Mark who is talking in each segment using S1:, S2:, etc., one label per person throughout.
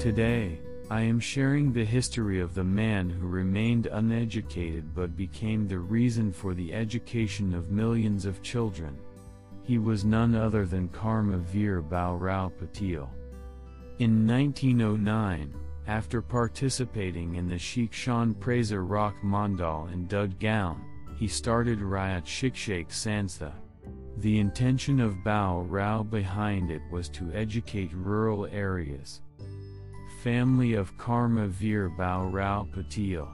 S1: Today, I am sharing the history of the man who remained uneducated but became the reason for the education of millions of children. He was none other than Karmaveer Rao Patil. In 1909, after participating in the Shikshan Prasarak Mandal in Dudgaon, he started Rayat Shikshan Sanstha. The intention of Bhau Rao behind it was to educate rural areas family of Karma Veer Bhau Rao Patil.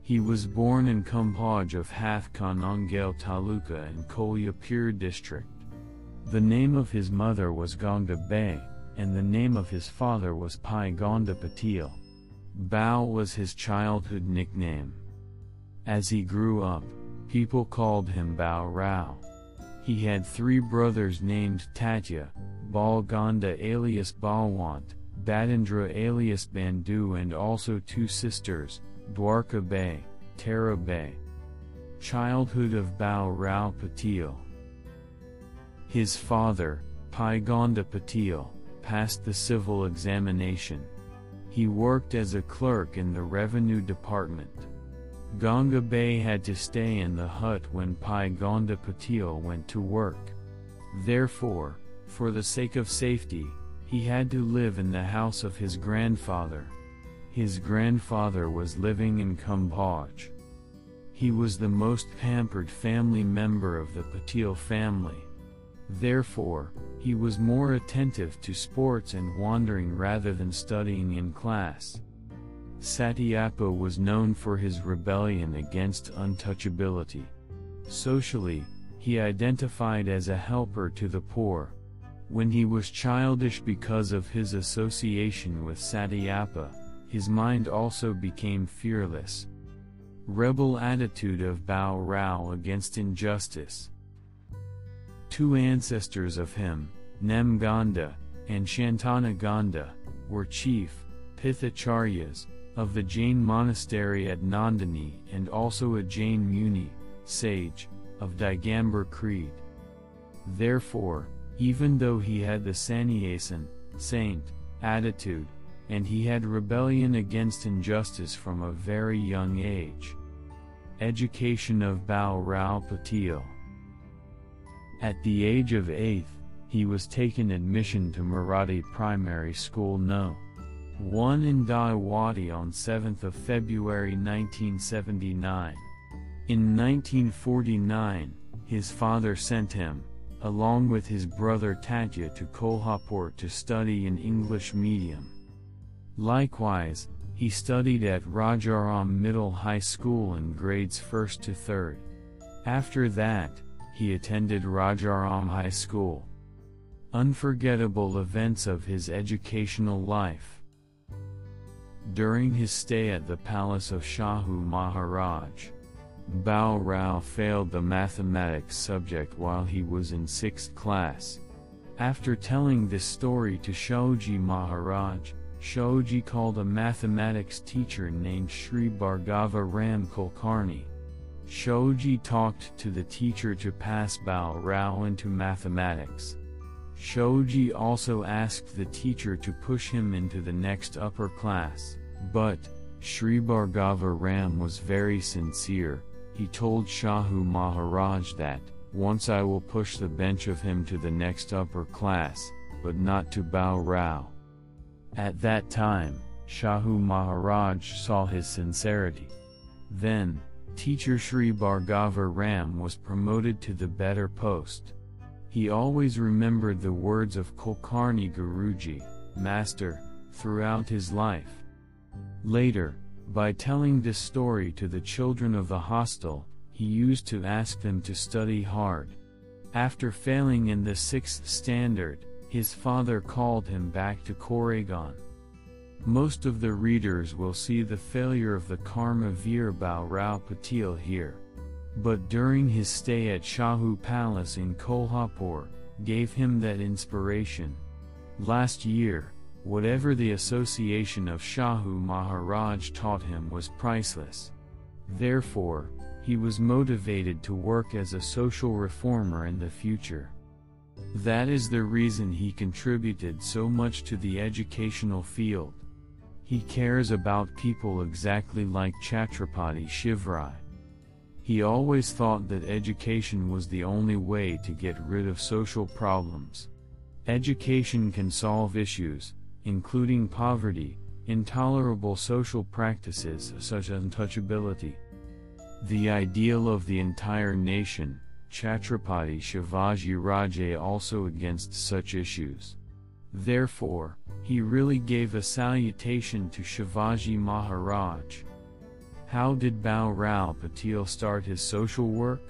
S1: He was born in Kumbhoj of Angel Taluka in Kolhapur district. The name of his mother was Ganga Bai, and the name of his father was Pai Gonda Patil. Bhau was his childhood nickname. As he grew up, people called him Bhau Rao. He had three brothers named Tatya, Balganda alias Balwant, Badendra alias Bandu and also two sisters, Dwarka Bai, Tara Bai. Childhood of Bhau Rao Patil His father, Paigonda Patil, passed the civil examination. He worked as a clerk in the revenue department. Ganga Bai had to stay in the hut when Paigonda Patil went to work. Therefore, for the sake of safety, he had to live in the house of his grandfather. His grandfather was living in Kumbhoj. He was the most pampered family member of the Patil family. Therefore, he was more attentive to sports and wandering rather than studying in class. Satyapa was known for his rebellion against untouchability. Socially, he identified as a helper to the poor. When he was childish because of his association with Satyapa, his mind also became fearless. Rebel attitude of Bhau Rao against injustice. Two ancestors of him, Nemganda and Shantana Ganda, were chief, Pithacharyas, of the Jain monastery at Nandini and also a Jain Muni, sage, of Digamber creed. Therefore, even though he had the sannyasin, saint, attitude, and he had rebellion against injustice from a very young age. Education of Bhau Rao Patil At the age of 8, he was taken admission to Marathi Primary School No. 1 in Daiwadi on 7th of February 1979. In 1949, his father sent him, along with his brother Tatya to Kolhapur to study in English medium. Likewise, he studied at Rajaram Middle High School in grades 1st to 3rd. After that, he attended Rajaram High School. Unforgettable events of his educational life. During his stay at the palace of Shahu Maharaj, Bhau Rao failed the mathematics subject while he was in 6th class. After telling this story to Shahuji Maharaj, Shahuji called a mathematics teacher named Sri Bhargava Ram Kulkarni. Shahuji talked to the teacher to pass Bhau Rao into mathematics. Shahuji also asked the teacher to push him into the next upper class, but, Sri Bhargava Ram was very sincere, he told Shahu Maharaj that, once I will push the bench of him to the next upper class, but not to Bhau Rao. At that time, Shahu Maharaj saw his sincerity. Then, teacher Sri Bhargava Ram was promoted to the better post. He always remembered the words of Kulkarni Guruji, Master, throughout his life. Later, by telling this story to the children of the hostel, he used to ask them to study hard. After failing in the sixth standard, his father called him back to Koregaon. Most of the readers will see the failure of the Karma Veer Bhau Rao Patil here. But during his stay at Shahu Palace in Kolhapur, gave him that inspiration. Last year, Whatever the association of Shahu Maharaj taught him was priceless. Therefore, he was motivated to work as a social reformer in the future. That is the reason he contributed so much to the educational field. He cares about people exactly like Chhatrapati Shivaji. He always thought that education was the only way to get rid of social problems. Education can solve issues, including poverty, intolerable social practices such as untouchability. The ideal of the entire nation, Chhatrapati Shivaji Raje also against such issues. Therefore, he really gave a salutation to Shivaji Maharaj. How did Bhau Rao Patil start his social work?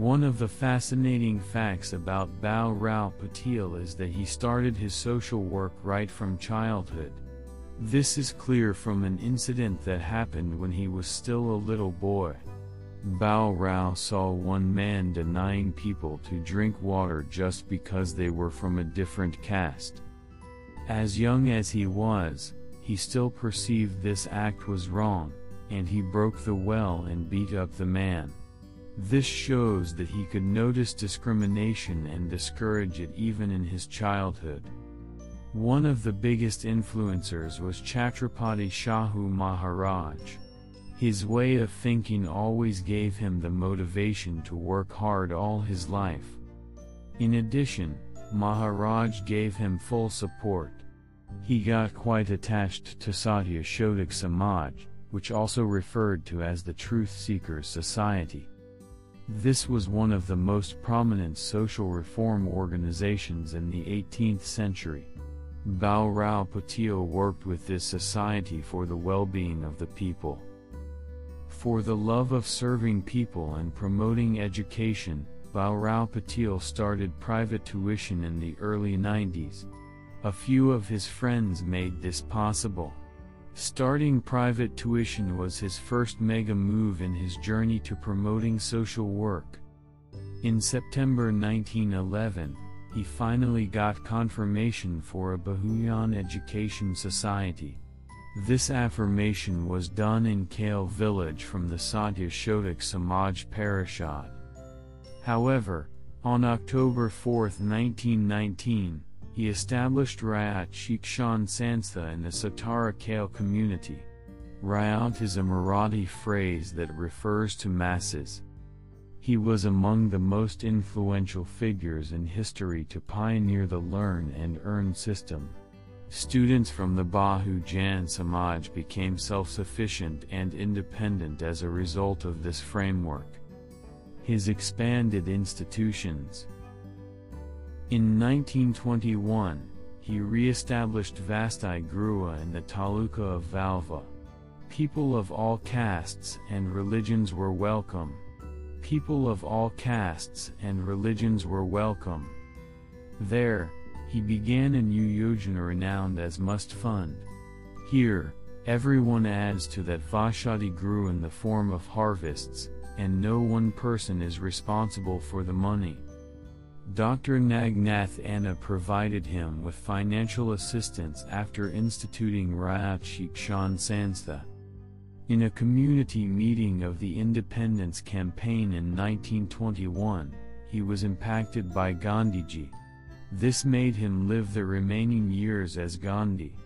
S1: One of the fascinating facts about Bhau Rao Patil is that he started his social work right from childhood. This is clear from an incident that happened when he was still a little boy. Bhau Rao saw one man denying people to drink water just because they were from a different caste. As young as he was, he still perceived this act was wrong, and he broke the well and beat up the man. This shows that he could notice discrimination and discourage it even in his childhood. One of the biggest influencers was Chhatrapati Shahu Maharaj. His way of thinking always gave him the motivation to work hard all his life. In addition, Maharaj gave him full support. He got quite attached to Satya Shodak Samaj, which also referred to as the Truth Seekers Society. This was one of the most prominent social reform organizations in the 18th century. Bhau Rao Patil worked with this society for the well-being of the people. For the love of serving people and promoting education, Bhau Rao Patil started private tuition in the early 90s. A few of his friends made this possible. Starting private tuition was his first mega move in his journey to promoting social work. In September 1911, he finally got confirmation for a Bahujan Education Society. This affirmation was done in Kale village from the Satya Shodak Samaj Parishad. However, on October 4, 1919, he established Rayat Shikshan Sanstha in the Satara Kale community. Rayat is a Marathi phrase that refers to masses. He was among the most influential figures in history to pioneer the learn and earn system. Students from the Bahujan Samaj became self-sufficient and independent as a result of this framework. His expanded institutions. In 1921, he re-established Vasti Grua in the Taluka of Valva. People of all castes and religions were welcome. People of all castes and religions were welcome. There, he began a new yojana renowned as Must Fund. Here, everyone adds to that Vashadi grew in the form of harvests, and no one person is responsible for the money. Dr. Nagnath Anna provided him with financial assistance after instituting Rayat Shikshan Sanstha. In a community meeting of the independence campaign in 1921, he was impacted by Gandhiji. This made him live the remaining years as Gandhi.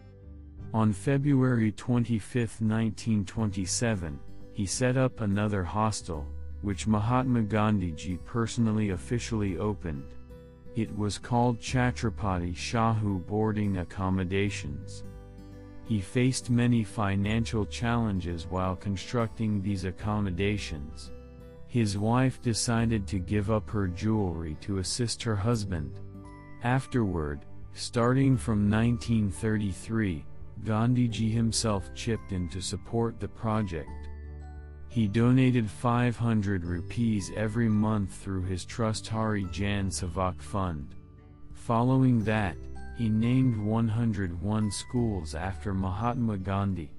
S1: On February 25, 1927, he set up another hostel, which Mahatma Gandhiji personally officially opened. It was called Chhatrapati Shahu Boarding Accommodations. He faced many financial challenges while constructing these accommodations. His wife decided to give up her jewelry to assist her husband. Afterward, starting from 1933, Gandhiji himself chipped in to support the project. He donated 500 rupees every month through his trust Hari Jan Sevak Fund. Following that, he named 101 schools after Mahatma Gandhi.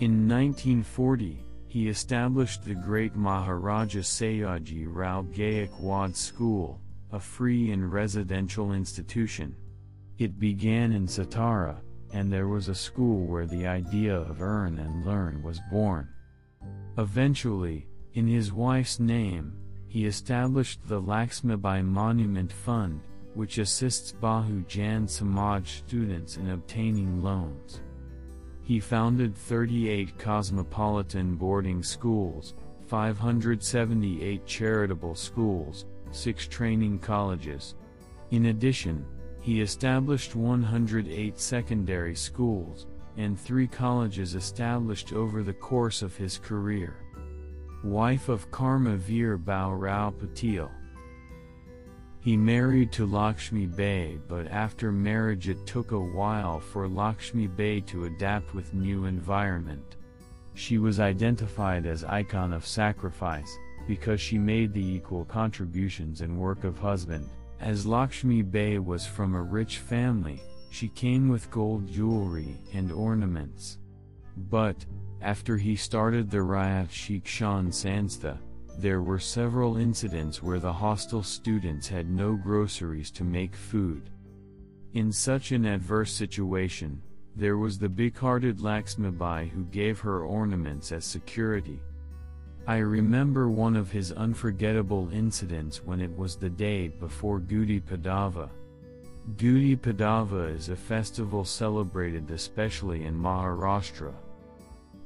S1: In 1940, he established the great Maharaja Sayaji Rao Gaikwad School, a free and residential institution. It began in Satara, and there was a school where the idea of earn and learn was born. Eventually, in his wife's name, He established the Laxmibai Monument Fund, which assists Bahu Jan Samaj students in obtaining loans. He founded 38 cosmopolitan boarding schools, 578 charitable schools, 6 training colleges. In addition, he established 108 secondary schools, and 3 colleges established over the course of his career. Wife of Karma Veer Bhau Rao Patil. He married to Lakshmi Bai but after marriage it took a while for Lakshmi Bai to adapt with new environment. She was identified as icon of sacrifice, because she made the equal contributions and work of husband. As Lakshmi Bai was from a rich family, she came with gold jewelry and ornaments. But, after he started the Rayat Shikshan Sanstha, there were several incidents where the hostel students had no groceries to make food. In such an adverse situation, there was the big-hearted Laxmibai who gave her ornaments as security. I remember one of his unforgettable incidents when it was the day before Gudi Padava. Gudi Padava is a festival celebrated especially in Maharashtra.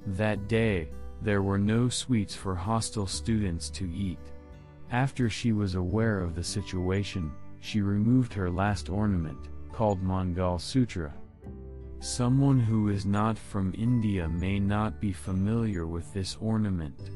S1: That day, there were no sweets for hostel students to eat. After she was aware of the situation, she removed her last ornament, called Mangal Sutra. Someone who is not from India may not be familiar with this ornament.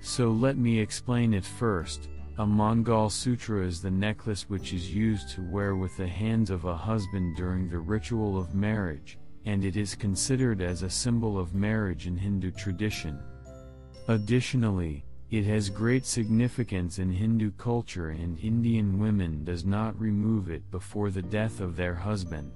S1: So let me explain it first. A Mangal Sutra is the necklace which is used to wear with the hands of a husband during the ritual of marriage, and it is considered as a symbol of marriage in Hindu tradition. Additionally, it has great significance in Hindu culture and Indian women does not remove it before the death of their husband.